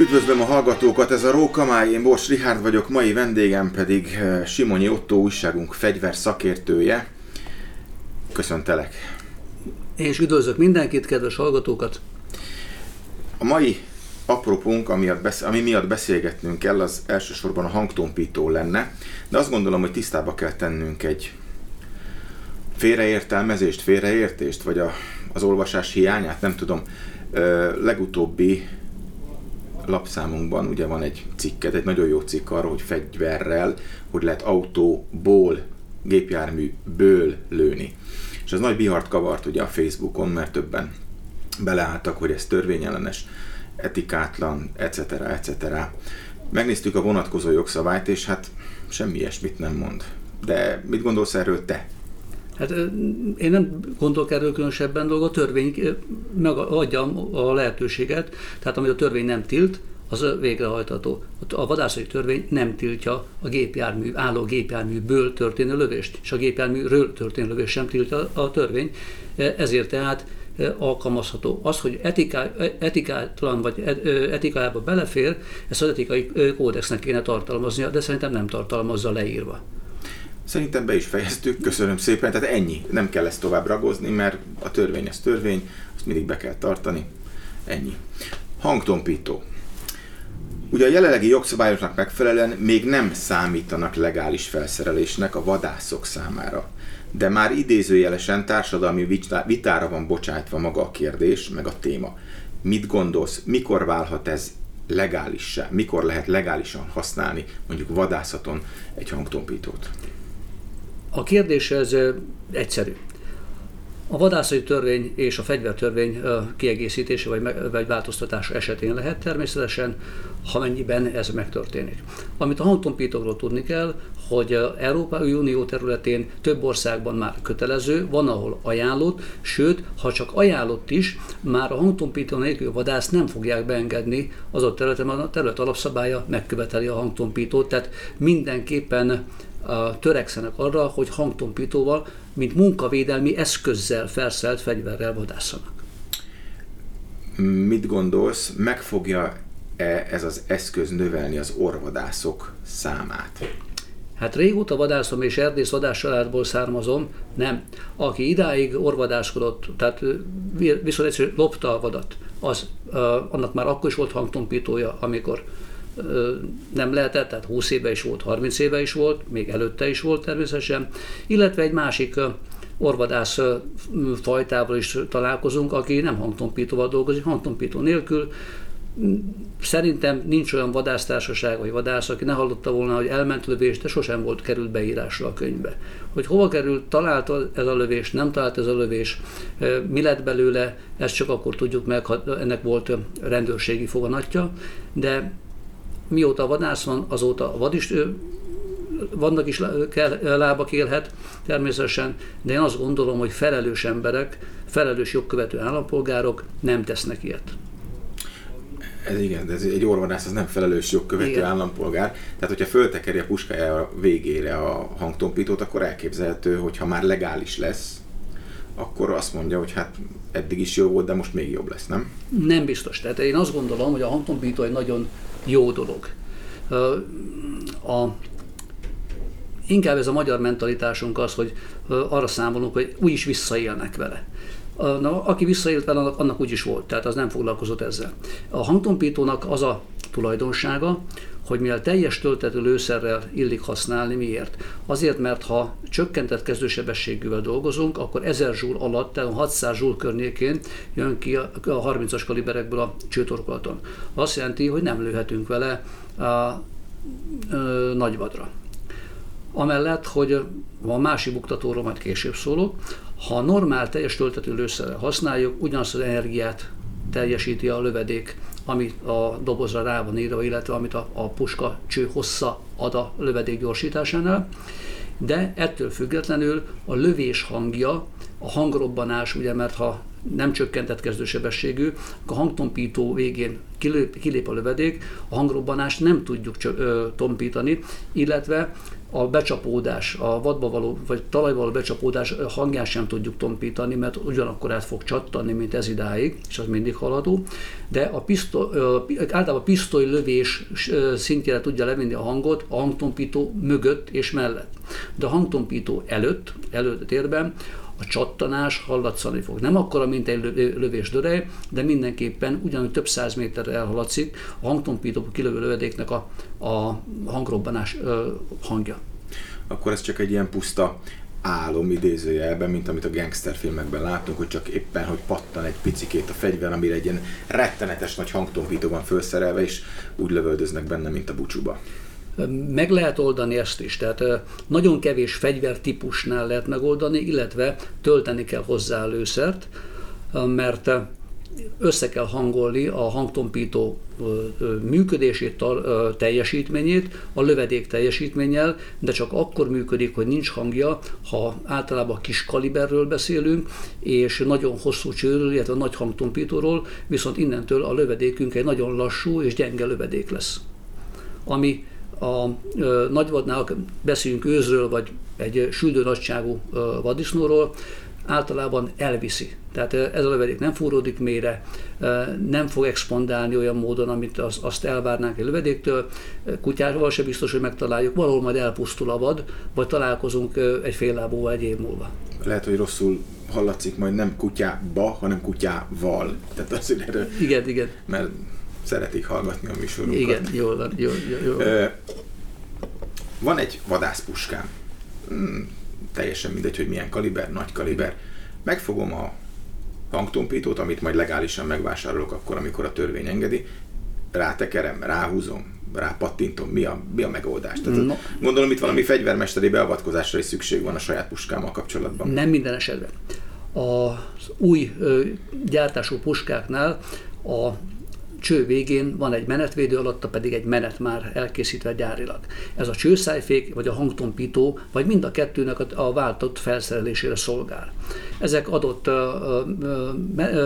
Üdvözlöm a hallgatókat, ez a Rókamály, én Bors Rihárd vagyok, mai vendégem pedig eh, Simonyi Otto újságunk fegyver szakértője. Köszöntelek. És üdvözlök mindenkit, kedves hallgatókat. A mai apropónk, ami, miatt beszélgetnünk kell, az elsősorban a hangtompító lenne, de azt gondolom, hogy tisztába kell tennünk egy félreértelmezést, félreértést, vagy a, az olvasás hiányát, nem tudom. Legutóbbi lapszámunkban ugye van egy cikket, egy nagyon jó cikk arról, hogy fegyverrel, hogy lehet autóból, gépjárműből lőni. És ez nagy bihart kavart ugye a Facebookon, mert többen beleálltak, hogy ez törvényellenes, etikátlan, etc. etc. Megnéztük a vonatkozó jogszabályt, és hát semmi ilyesmit nem mond. De mit gondolsz erről te? Hát én nem gondolok erről különösebben dolog, a törvény megadja a lehetőséget, tehát amit a törvény nem tilt, az végrehajtható. A vadászati törvény nem tiltja a gépjármű, álló gépjárműből történő lövést, és a gépjárműről történő lövést sem tiltja a törvény, ezért tehát alkalmazható. Az, hogy etiká, etikátlan vagy etikájába belefér, ezt az etikai kódexnek kéne tartalmaznia, de szerintem nem tartalmazza leírva. Szerintem be is fejeztük, köszönöm szépen, tehát ennyi, nem kell ezt tovább ragozni, mert a törvény az törvény, azt mindig be kell tartani, ennyi. Hangtompító. Ugye a jelenlegi jogszabályoknak megfelelően még nem számítanak legális felszerelésnek a vadászok számára. De már idézőjelesen társadalmi vitára van bocsájtva maga a kérdés, meg a téma. Mit gondolsz, mikor válhat ez legálissá? Mikor lehet legálisan használni mondjuk vadászaton egy hangtompítót? A kérdés ez egyszerű. A vadászati törvény és a fegyvertörvény kiegészítése vagy, vagy változtatása esetén lehet természetesen, ha mennyiben ez megtörténik. Amit a hangtompítókról tudni kell, hogy Európai Unió területén több országban már kötelező, van ahol ajánlott, sőt, ha csak ajánlott is, már a hangtompító nélkül vadász nem fogják beengedni az ott területen, a terület alapszabálya megköveteli a hangtompítót, tehát mindenképpen törekszenek arra, hogy hangtompítóval, mint munkavédelmi eszközzel felszelt fegyverrel vadászanak. Mit gondolsz, meg fogja -e ez az eszköz növelni az orvadászok számát? Hát régóta vadászom és erdész vadáscsaládból származom, nem. Aki idáig orvadászkodott, tehát viszont egyszerűen lopta a vadat, az, annak már akkor is volt hangtompítója, amikor nem lehetett, tehát 20 éve is volt, 30 éve is volt, még előtte is volt természetesen, illetve egy másik orvadász fajtával is találkozunk, aki nem hangtompítóval dolgozik, hangtompító nélkül. Szerintem nincs olyan vadásztársaság vagy vadász, aki ne hallotta volna, hogy elment lövés, de sosem volt került beírásra a könyvbe. Hogy hova került, talált ez a lövés, nem talált ez a lövés, mi lett belőle, ezt csak akkor tudjuk meg, ha ennek volt rendőrségi foganatja, de mióta vadász van, azóta vad is vannak is lábak élhet természetesen, de én azt gondolom, hogy felelős emberek, felelős jogkövető állampolgárok nem tesznek ilyet. Ez igen, de ez egy orvadász az nem felelős jogkövető igen. állampolgár. Tehát, hogyha föltekeri a puskája végére a hangtompítót, akkor elképzelhető, hogy ha már legális lesz, akkor azt mondja, hogy hát eddig is jó volt, de most még jobb lesz, nem? Nem biztos. Tehát én azt gondolom, hogy a hangtompító egy nagyon jó dolog. A, inkább ez a magyar mentalitásunk az, hogy arra számolunk, hogy úgyis visszaélnek vele. Na, aki visszaélt vele, annak, annak úgy is volt, tehát az nem foglalkozott ezzel. A hangtompítónak az a tulajdonsága, hogy mivel teljes töltető lőszerrel illik használni, miért? Azért, mert ha csökkentett kezdősebességűvel dolgozunk, akkor 1000 zsúl alatt, tehát 600 zsúl környékén jön ki a 30-as kaliberekből a csőtorkolaton. Azt jelenti, hogy nem lőhetünk vele a, a, a nagyvadra. Amellett, hogy van másik buktatóról, majd később szólok, ha normál teljes töltető lőszerrel használjuk, ugyanazt az energiát teljesíti a lövedék amit a dobozra rá van írva, illetve amit a, a puska cső hossza ad a lövedék gyorsításánál, de ettől függetlenül a lövés hangja a hangrobbanás, ugye, mert ha nem csökkentett kezdősebességű, akkor a hangtompító végén kilép, kilép a lövedék, a hangrobbanást nem tudjuk ö, tompítani, illetve a becsapódás, a vadba való, vagy talajba való becsapódás hangját sem tudjuk tompítani, mert ugyanakkor át fog csattani, mint ez idáig, és az mindig haladó, de a pisztoly, általában pisztoly lövés szintjére tudja levinni a hangot a hangtompító mögött és mellett. De a hangtompító előtt, előtt térben a csattanás hallatszani fog. Nem akkora, mint egy lövés dörej, de mindenképpen ugyanúgy több száz méterre elhaladszik a hangtompító kilövő lövedéknek a, a hangrobbanás ö, hangja. Akkor ez csak egy ilyen puszta álom idézőjelben, mint amit a gangster filmekben látunk, hogy csak éppen, hogy pattan egy picikét a fegyver, amire egy ilyen rettenetes nagy hangtompító van felszerelve, és úgy lövöldöznek benne, mint a bucsúba. Meg lehet oldani ezt is, tehát nagyon kevés fegyvertípusnál lehet megoldani, illetve tölteni kell hozzá lőszert, mert össze kell hangolni a hangtompító működését, teljesítményét a lövedék teljesítménnyel, de csak akkor működik, hogy nincs hangja, ha általában kis kaliberről beszélünk, és nagyon hosszú csőről, illetve nagy hangtompítóról, viszont innentől a lövedékünk egy nagyon lassú és gyenge lövedék lesz. Ami a nagyvadnál beszéljünk őzről, vagy egy süldő nagyságú vadisznóról, általában elviszi. Tehát ez a lövedék nem fúródik mélyre, nem fog expandálni olyan módon, amit az, azt elvárnánk egy lövedéktől. Kutyával se biztos, hogy megtaláljuk, valahol majd elpusztul a vad, vagy találkozunk egy fél lábúval egy év múlva. Lehet, hogy rosszul hallatszik majd nem kutyába, hanem kutyával. Tehát azért erről, igen, igen. Mert szeretik hallgatni a műsorunkat. Igen, jól van, jól, jól. Van egy vadászpuskám. Hmm, teljesen mindegy, hogy milyen kaliber, nagy kaliber. Megfogom a hangtompítót, amit majd legálisan megvásárolok akkor, amikor a törvény engedi, rátekerem, ráhúzom, rápattintom, mi a, mi a megoldás? Tehát no. Gondolom itt valami fegyvermesteri beavatkozásra is szükség van a saját puskámmal kapcsolatban. Nem minden esetben. Az új ö, gyártású puskáknál a cső végén van egy menetvédő, alatta pedig egy menet már elkészítve gyárilag. Ez a csőszájfék, vagy a hangtompító, vagy mind a kettőnek a váltott felszerelésére szolgál. Ezek adott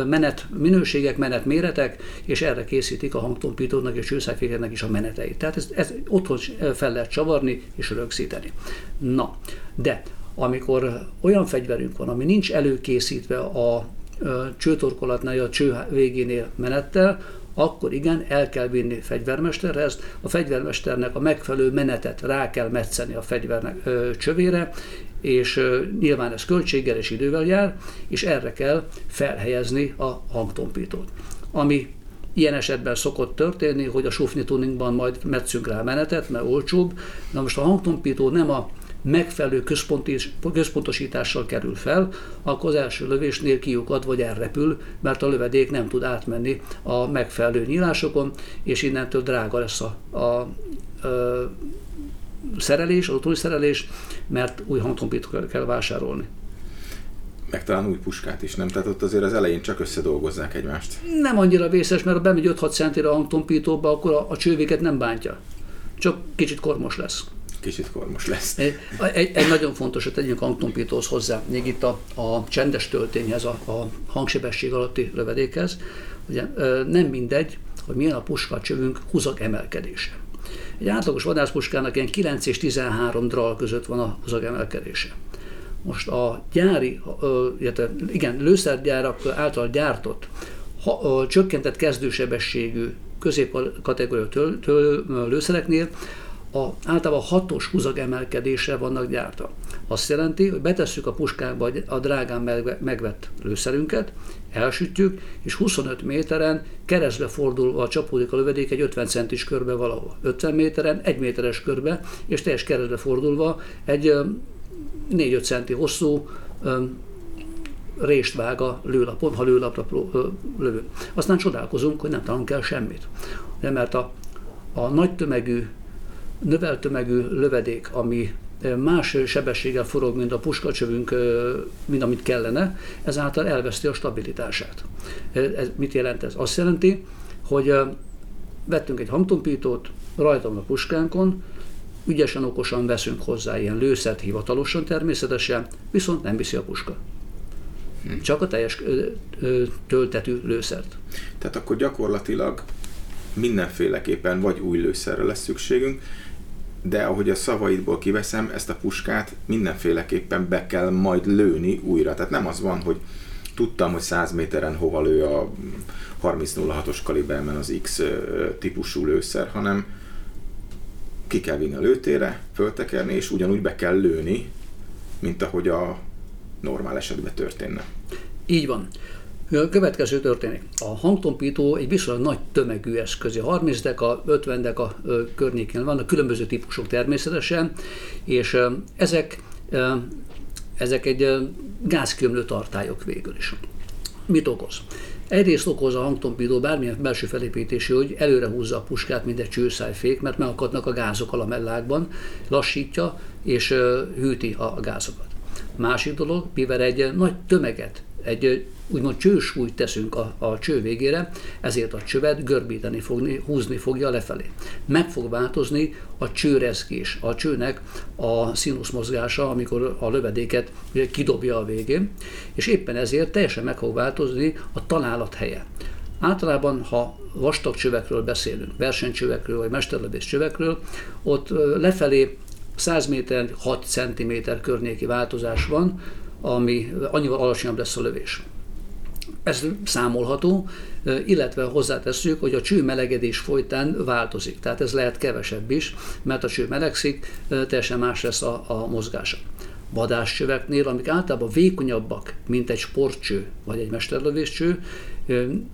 menet minőségek, menet méretek, és erre készítik a hangtompítónak és csőszájfékeknek is a meneteit. Tehát ez, ez otthon fel lehet csavarni és rögzíteni. Na, de amikor olyan fegyverünk van, ami nincs előkészítve a csőtorkolatnál, a cső végénél menettel, akkor igen, el kell vinni fegyvermesterhez, a fegyvermesternek a megfelelő menetet rá kell metszeni a fegyvernek ö, csövére, és nyilván ez költséggel és idővel jár, és erre kell felhelyezni a hangtompítót. Ami Ilyen esetben szokott történni, hogy a sufni tuningban majd metszünk rá menetet, mert olcsóbb. Na most a hangtompító nem a megfelelő központosítással kerül fel, akkor az első lövésnél kiukad vagy elrepül, mert a lövedék nem tud átmenni a megfelelő nyílásokon, és innentől drága lesz a, a, a szerelés, az új szerelés, mert új hangtompítót kell vásárolni meg talán új puskát is, nem? Tehát ott azért az elején csak összedolgozzák egymást. Nem annyira vészes, mert ha bemegy 5-6 centire a hangtompítóba, akkor a, a csővéket nem bántja. Csak kicsit kormos lesz kicsit kormos lesz. Egy, egy, egy nagyon fontos, hogy tegyünk hangtompítóhoz hozzá, még itt a, a csendes töltényhez, a, a hangsebesség alatti lövedékhez, ugye nem mindegy, hogy milyen a puska csövünk húzak emelkedése. Egy átlagos vadászpuskának ilyen 9 és 13 dral között van a húzak emelkedése. Most a gyári, illetve igen, lőszergyárak által gyártott ha, csökkentett kezdősebességű középkategóriai lőszereknél a, általában hatos húzag emelkedésre vannak gyártva. Azt jelenti, hogy betesszük a puskákba a drágán megvett lőszerünket, elsütjük, és 25 méteren keresztbe fordulva csapódik a lövedék egy 50 centis körbe valahol. 50 méteren, 1 méteres körbe, és teljes keresztbe fordulva egy 4-5 centi hosszú rést vág a lőlapon, ha lőlapra lövünk. Aztán csodálkozunk, hogy nem találunk el semmit. De mert a, a nagy tömegű növeltömegű lövedék, ami más sebességgel forog, mint a puskacsövünk, mint amit kellene, ezáltal elveszti a stabilitását. Ez mit jelent ez? Azt jelenti, hogy vettünk egy hangtompítót, rajta van a puskánkon, ügyesen, okosan veszünk hozzá ilyen lőszert hivatalosan természetesen, viszont nem viszi a puska. hm. csak a teljes töltetű lőszert. Tehát akkor gyakorlatilag mindenféleképpen vagy új lőszerre lesz szükségünk, de ahogy a szavaidból kiveszem, ezt a puskát mindenféleképpen be kell majd lőni újra. Tehát nem az van, hogy tudtam, hogy 100 méteren hova lő a 30-06-os kaliberben az X típusú lőszer, hanem ki kell vinni a lőtére, föltekerni, és ugyanúgy be kell lőni, mint ahogy a normál esetben történne. Így van. A következő történik. A hangtompító egy viszonylag nagy tömegű eszköz. 30 deka, 50 deka környékén vannak különböző típusok természetesen, és ezek, ezek egy gázkömlő tartályok végül is. Mit okoz? Egyrészt okoz a hangtompító bármilyen belső felépítési, hogy előre húzza a puskát, mint egy csőszájfék, mert megakadnak a gázok a lamellákban, lassítja és hűti a gázokat. Másik dolog, mivel egy nagy tömeget, egy úgymond csősúlyt teszünk a, a cső végére, ezért a csövet görbíteni fogni, húzni fogja lefelé. Meg fog változni a csőrezgés, a csőnek a színusz mozgása, amikor a lövedéket ugye, kidobja a végén, és éppen ezért teljesen meg fog változni a találat helye. Általában, ha vastag csövekről beszélünk, versenycsövekről vagy mesterlövész csövekről, ott lefelé 100 méter, 6 cm környéki változás van, ami annyival alacsonyabb lesz a lövés. Ez számolható, illetve hozzátesszük, hogy a cső melegedés folytán változik. Tehát ez lehet kevesebb is, mert a cső melegszik, teljesen más lesz a, a mozgása. Vadáscsöveknél, amik általában vékonyabbak, mint egy sportcső vagy egy mesterlövéscső,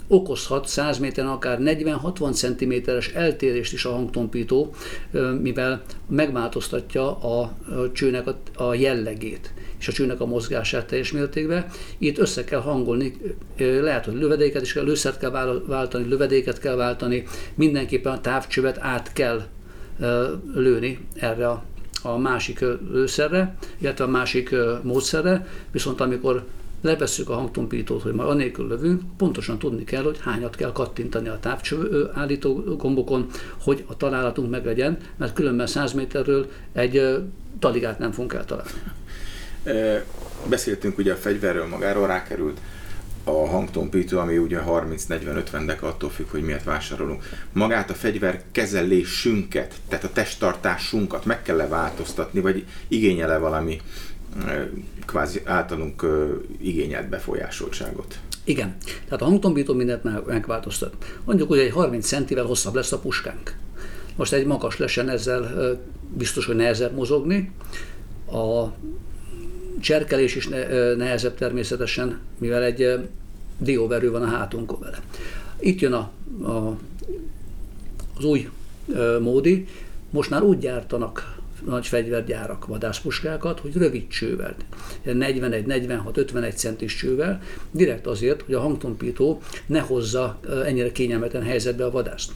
okozhat 100 méteren akár 40-60 cm-es eltérést is a hangtompító, mivel megváltoztatja a csőnek a jellegét és a csőnek a mozgását teljes mértékben. Itt össze kell hangolni, lehet, hogy lövedéket is kell, lőszert kell váltani, lövedéket kell váltani, mindenképpen a távcsövet át kell lőni erre a, a másik lőszerre, illetve a másik módszerre, viszont amikor levesszük a hangtompítót, hogy majd anélkül lövünk, pontosan tudni kell, hogy hányat kell kattintani a távcső állító gombokon, hogy a találatunk meglegyen, mert különben 100 méterről egy taligát nem fogunk eltalálni. Beszéltünk ugye a fegyverről magáról, rákerült a hangtompító, ami ugye 30-40-50 deka, attól függ, hogy miért vásárolunk. Magát a fegyver kezelésünket, tehát a testtartásunkat meg kell-e változtatni, vagy igényele valami kvázi általunk igényelt befolyásoltságot? Igen. Tehát a hangtompító mindent megváltoztat. Mondjuk, hogy egy 30 centivel hosszabb lesz a puskánk. Most egy magas lesen ezzel biztos, hogy nehezebb mozogni. A cserkelés is nehezebb természetesen, mivel egy dióverő van a hátunkon vele. Itt jön a, a, az új módi, most már úgy gyártanak nagy fegyvergyárak vadászpuskákat, hogy rövid csővel, 41, 46, 51 centis csővel, direkt azért, hogy a hangtompító ne hozza ennyire kényelmetlen helyzetbe a vadászt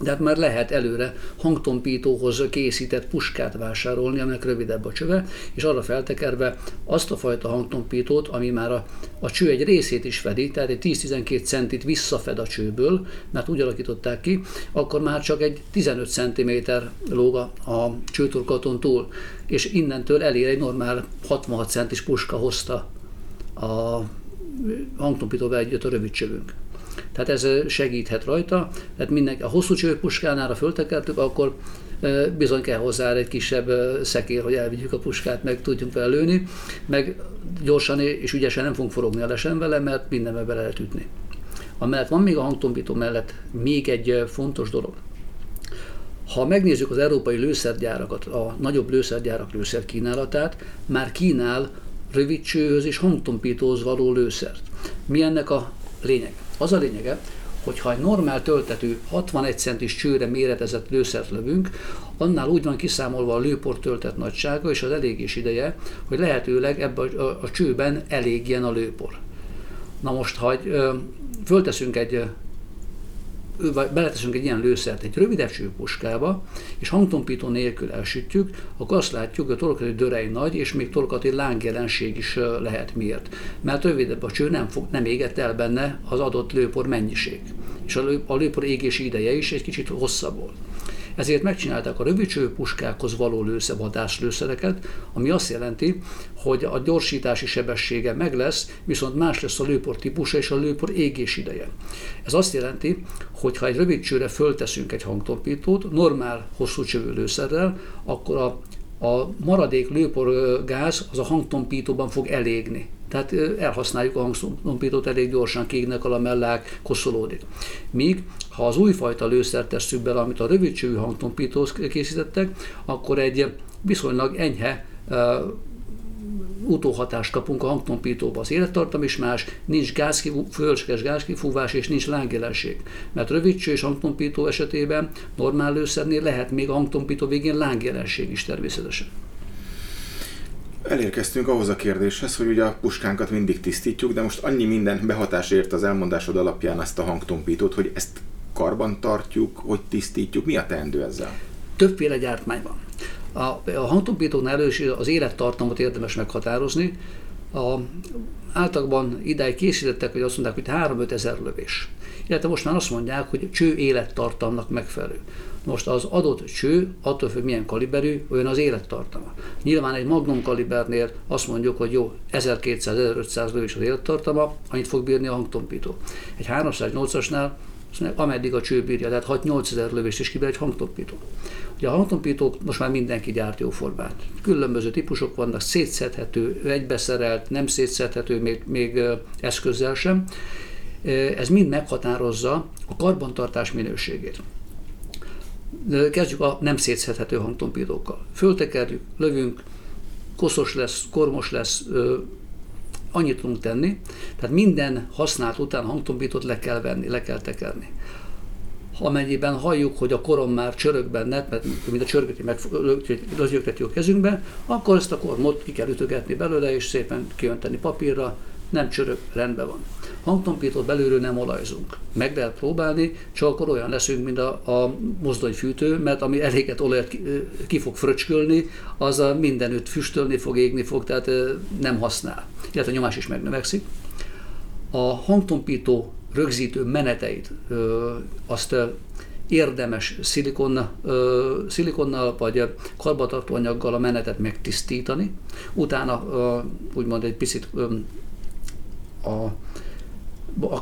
de hát már lehet előre hangtompítóhoz készített puskát vásárolni, aminek rövidebb a csöve, és arra feltekerve azt a fajta hangtompítót, ami már a, a cső egy részét is fedi, tehát egy 10-12 centit visszafed a csőből, mert úgy alakították ki, akkor már csak egy 15 cm lóg a, a csőtorkaton túl, és innentől elér egy normál 66 centis puska hozta a hangtompítóval együtt a rövid csövünk. Tehát ez segíthet rajta. Tehát mindenki, a hosszú csőpuskánál, föltekertük, akkor bizony kell hozzá egy kisebb szekér, hogy elvigyük a puskát, meg tudjunk vele lőni, meg gyorsan és ügyesen nem fogunk forogni a lesen vele, mert mindenbe bele lehet ütni. Amellett van még a hangtompító mellett még egy fontos dolog. Ha megnézzük az európai lőszergyárakat, a nagyobb lőszergyárak lőszerkínálatát, már kínál rövidcsőhöz és hangtompítóhoz való lőszert. Mi ennek a lényeg? Az a lényege, hogy ha egy normál töltető 61 centis csőre méretezett lőszert lövünk, annál úgy van kiszámolva a lőport töltet nagysága és az elégés ideje, hogy lehetőleg ebben a, a, a csőben elégjen a lőpor. Na most, ha egy, ö, fölteszünk egy vagy beleteszünk egy ilyen lőszert egy rövidebb puskába, és hangtompító nélkül elsütjük, akkor azt látjuk, hogy a torokati dörej nagy, és még torokati lángjelenség is lehet. Miért? Mert rövidebb a cső, nem, fog, nem égett el benne az adott lőpor mennyiség. És a, lő, a lőpor égési ideje is egy kicsit hosszabb volt. Ezért megcsinálták a rövidcső puskákhoz való lősze, vadászlőszereket, ami azt jelenti, hogy a gyorsítási sebessége meg lesz, viszont más lesz a lőpor típusa és a lőpor égés ideje. Ez azt jelenti, hogy ha egy rövidcsőre fölteszünk egy hangtompítót, normál hosszú csövő lőszerrel, akkor a a maradék lőporgáz az a hangtompítóban fog elégni. Tehát elhasználjuk a hangtompítót elég gyorsan, kiégnek a lamellák, koszolódik. Míg ha az újfajta lőszert tesszük bele, amit a rövidcsőű hangtompítóhoz készítettek, akkor egy viszonylag enyhe utóhatást kapunk a hangtompítóba. Az élettartam is más, nincs gázkifú, fölösleges gázkifúvás és nincs lángjelenség. Mert rövidcső és hangtompító esetében normál lőszernél lehet még a hangtompító végén lángjelenség is természetesen. Elérkeztünk ahhoz a kérdéshez, hogy ugye a puskánkat mindig tisztítjuk, de most annyi minden behatás ért az elmondásod alapján ezt a hangtompítót, hogy ezt karban tartjuk, hogy tisztítjuk. Mi a teendő ezzel? Többféle gyártmány van. A, a hangtompítóknál először az élettartamot érdemes meghatározni. A, általában idáig készítettek, hogy azt mondták, hogy 3-5 ezer lövés. Illetve most már azt mondják, hogy cső élettartamnak megfelelő. Most az adott cső, attól függ milyen kaliberű, olyan az élettartama. Nyilván egy magnum kalibernél azt mondjuk, hogy jó, 1200-1500 lövés az élettartama, annyit fog bírni a hangtompító. Egy 308-asnál ameddig a cső bírja, tehát 6-8 ezer lövést is kibír egy hangtompító. Ugye a hangtompítók most már mindenki gyárt jó formát. Különböző típusok vannak, szétszedhető, egybeszerelt, nem szétszedhető még, még eszközzel sem. Ez mind meghatározza a karbantartás minőségét. Kezdjük a nem szétszedhető hangtompítókkal. Föltekerjük, lövünk, koszos lesz, kormos lesz, annyit tudunk tenni, tehát minden használt után hangtompítót le kell venni, le kell tekerni. Amennyiben halljuk, hogy a korom már csörög benned, mert mint a csörgeti meg a kezünkbe, akkor ezt a kormot ki kell ütögetni belőle, és szépen kiönteni papírra, nem csörög, rendben van. Hangtompítót belülről nem olajzunk. Meg lehet próbálni, csak akkor olyan leszünk, mint a, a mozdonyfűtő, mert ami eléget olajat ki, ki fog fröcskölni, az a mindenütt füstölni fog, égni fog, tehát nem használ. Illetve a nyomás is megnövekszik. A hangtompító rögzítő meneteit, azt érdemes szilikon, szilikonnal vagy karbantartóanyaggal a menetet megtisztítani, utána úgymond egy picit a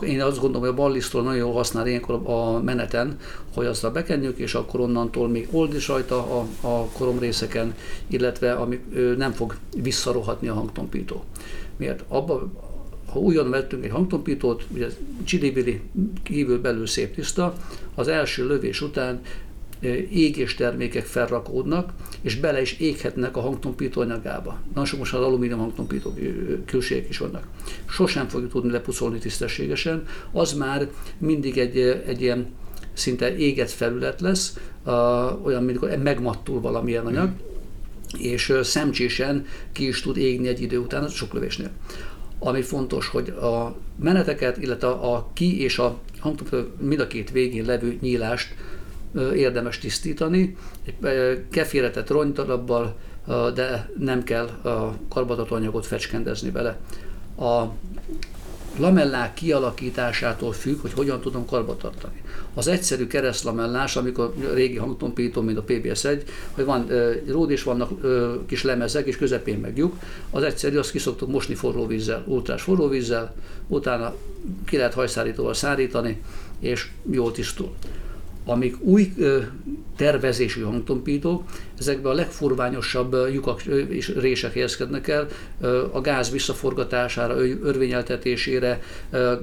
én azt gondolom, hogy a ballisztról nagyon jól használ ilyenkor a meneten, hogy azt bekenjük, és akkor onnantól még old is rajta a, a koromrészeken, illetve ami, nem fog visszarohatni a hangtompító. Miért? Abba, ha újon vettünk egy hangtompítót, ugye csilibili kívül belül szép tiszta, az első lövés után égés termékek felrakódnak, és bele is éghetnek a hangtompító anyagába. Na, sok most az alumínium hangtompító külségek is vannak. Sosem fogjuk tudni lepucolni tisztességesen, az már mindig egy, egy ilyen szinte égett felület lesz, olyan, mint megmattul valamilyen anyag, mm. és szemcsésen ki is tud égni egy idő után, sok lövésnél. Ami fontos, hogy a meneteket, illetve a ki és a hangtompító mind a két végén levő nyílást érdemes tisztítani, egy keféretet ronydarabbal, de nem kell a karbatatóanyagot fecskendezni bele. A lamellák kialakításától függ, hogy hogyan tudom karbatartani. Az egyszerű keresztlamellás, amikor régi hangtompító, mint a PBS1, hogy van ród és vannak kis lemezek, és közepén meg az egyszerű, azt ki szoktuk mosni forró vízzel, ultrás forró vízzel, utána ki lehet hajszárítóval szárítani, és jól tisztul amik új tervezésű hangtompítók, ezekben a legfurványosabb lyukak és rések helyezkednek el, a gáz visszaforgatására, örvényeltetésére,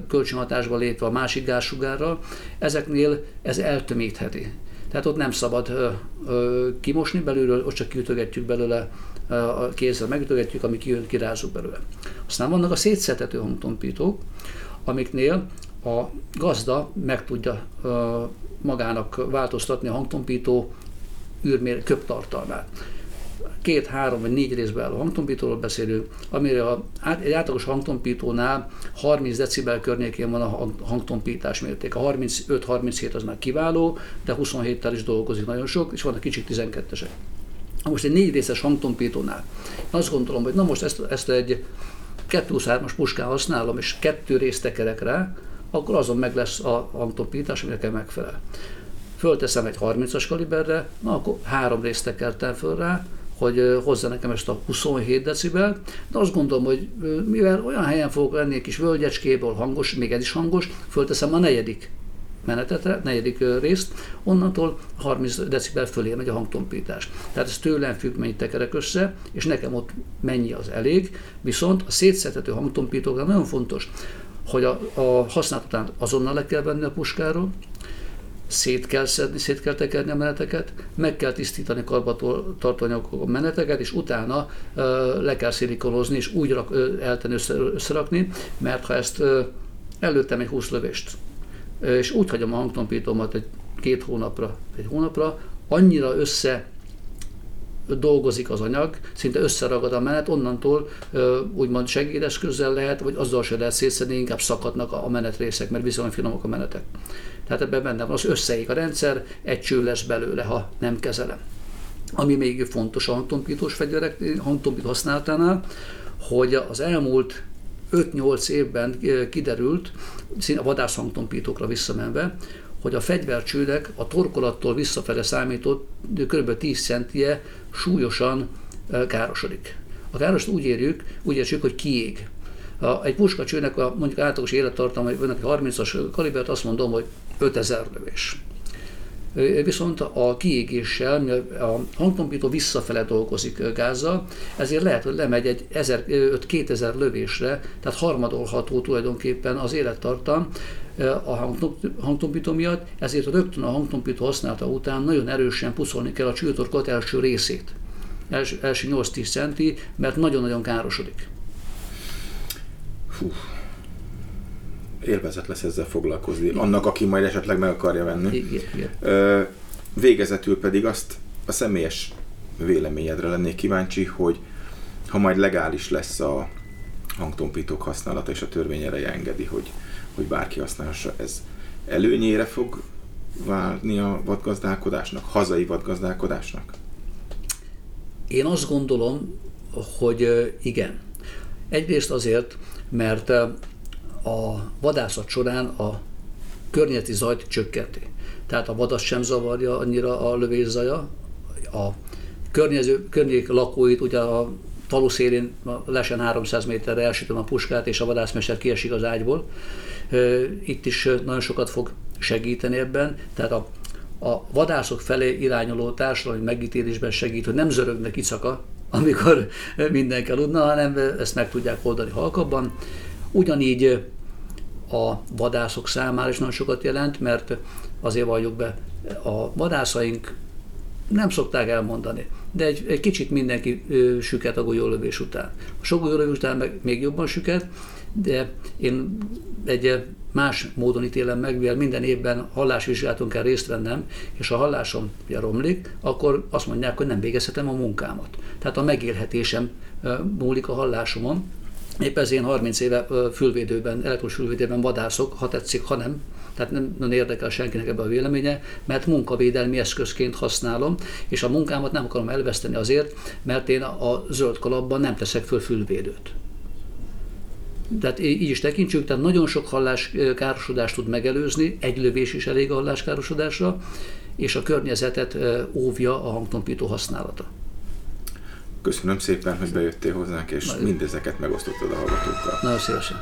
kölcsönhatásba lépve a másik gázsugárral, ezeknél ez eltömítheti. Tehát ott nem szabad kimosni belülről, ott csak kiütögetjük belőle, a kézzel megütögetjük, ami kijön, kirázzuk belőle. Aztán vannak a szétszetető hangtompítók, amiknél a gazda meg tudja magának változtatni a hangtompító űrmér köptartalmát. Két, három vagy négy részben a hangtompítóról beszélünk, amire a, egy átlagos hangtompítónál 30 decibel környékén van a hangtompítás mérték. A 35-37 az már kiváló, de 27-tel is dolgozik nagyon sok, és vannak kicsit 12-esek. Most egy négy részes hangtompítónál azt gondolom, hogy na most ezt, ezt egy 223-as puskán használom, és kettő részt tekerek rá, akkor azon meg lesz a hangtompítás, ami nekem megfelel. fölteszem egy 30-as kaliberre, na akkor három részt tekertem föl rá, hogy hozza nekem ezt a 27 decibel, de azt gondolom, hogy mivel olyan helyen fogok lenni egy kis völgyecskéből hangos, még ez is hangos, fölteszem a negyedik menetetre, negyedik részt, onnantól 30 decibel fölé megy a hangtompítás. Tehát ez tőlem függ, mennyit tekerek össze, és nekem ott mennyi az elég, viszont a szétszedhető hangtompítóknál nagyon fontos, hogy a, a használat után azonnal le kell venni a puskáról, szét kell szedni, szét kell tekerni a meneteket, meg kell tisztítani karbantartóanyagok a meneteket, és utána ö, le kell szilikonozni, és úgy rak, ö, eltenni, össze, összerakni, mert ha ezt ö, előttem egy 20 lövést, és úgy hagyom a hangtompítómat egy két hónapra, egy hónapra, annyira össze dolgozik az anyag, szinte összeragad a menet, onnantól úgymond segédeszközzel lehet, vagy azzal se lehet szétszedni, inkább szakadnak a menetrészek, mert viszonylag finomok a menetek. Tehát ebben benne van, az összeég a rendszer, egy cső lesz belőle, ha nem kezelem. Ami még fontos a hangtompítós fegyverek, hangtompító használatánál, hogy az elmúlt 5-8 évben kiderült, a vadászhangtompítókra visszamenve, hogy a fegyvercsőnek a torkolattól visszafele számított kb. 10 centie súlyosan károsodik. A károst úgy érjük, úgy érjük, hogy kiég. A, egy puskacsőnek a mondjuk átlagos élettartalma, vagy 30-as kalibert, azt mondom, hogy 5000 lövés. Viszont a kiégéssel, a hangtompító visszafele dolgozik gázzal, ezért lehet, hogy lemegy egy 1000-2000 lövésre, tehát harmadolható tulajdonképpen az élettartam a hangtompító miatt, ezért rögtön a hangtompító használata után nagyon erősen puszolni kell a csőtorkot első részét. Els, első 8-10 centi, mert nagyon-nagyon károsodik. Fú. Élvezet lesz ezzel foglalkozni. Igen. Annak, aki majd esetleg meg akarja venni. Igen, igen. Végezetül pedig azt a személyes véleményedre lennék kíváncsi, hogy ha majd legális lesz a hangtompítók használata, és a törvény ereje engedi, hogy, hogy bárki használhassa, ez előnyére fog válni a vadgazdálkodásnak, hazai vadgazdálkodásnak? Én azt gondolom, hogy igen. Egyrészt azért, mert a vadászat során a környezeti zajt csökkenti. Tehát a vadas sem zavarja annyira a lövészaja, a környező, környék lakóit, ugye a falu szélén lesen 300 méterre elsütöm a puskát, és a vadászmester kiesik az ágyból. Itt is nagyon sokat fog segíteni ebben, tehát a, a vadászok felé irányuló társadalmi megítélésben segít, hogy nem zörögnek icaka, amikor mindenki aludna, hanem ezt meg tudják oldani halkabban. Ugyanígy a vadászok számára is nagyon sokat jelent, mert azért valljuk be, a vadászaink nem szokták elmondani, de egy, egy kicsit mindenki ö, süket a golyólövés után. A sok golyólövés után meg még jobban süket, de én egy más módon ítélem meg, mivel minden évben hallásvizsgálaton kell részt vennem, és a hallásom ugye romlik, akkor azt mondják, hogy nem végezhetem a munkámat. Tehát a megélhetésem múlik a hallásomon, Épp ezért én 30 éve fülvédőben, elektrós fülvédőben vadászok, ha tetszik, ha nem. Tehát nem nagyon érdekel senkinek ebbe a véleménye, mert munkavédelmi eszközként használom, és a munkámat nem akarom elveszteni azért, mert én a zöld kalapban nem teszek föl fülvédőt. Tehát így is tekintsük, tehát nagyon sok halláskárosodást tud megelőzni, egy lövés is elég a halláskárosodásra, és a környezetet óvja a hangtompító használata. Köszönöm szépen, hogy bejöttél hozzánk, és mindezeket megosztottad a hallgatókkal. Nagyon szívesen.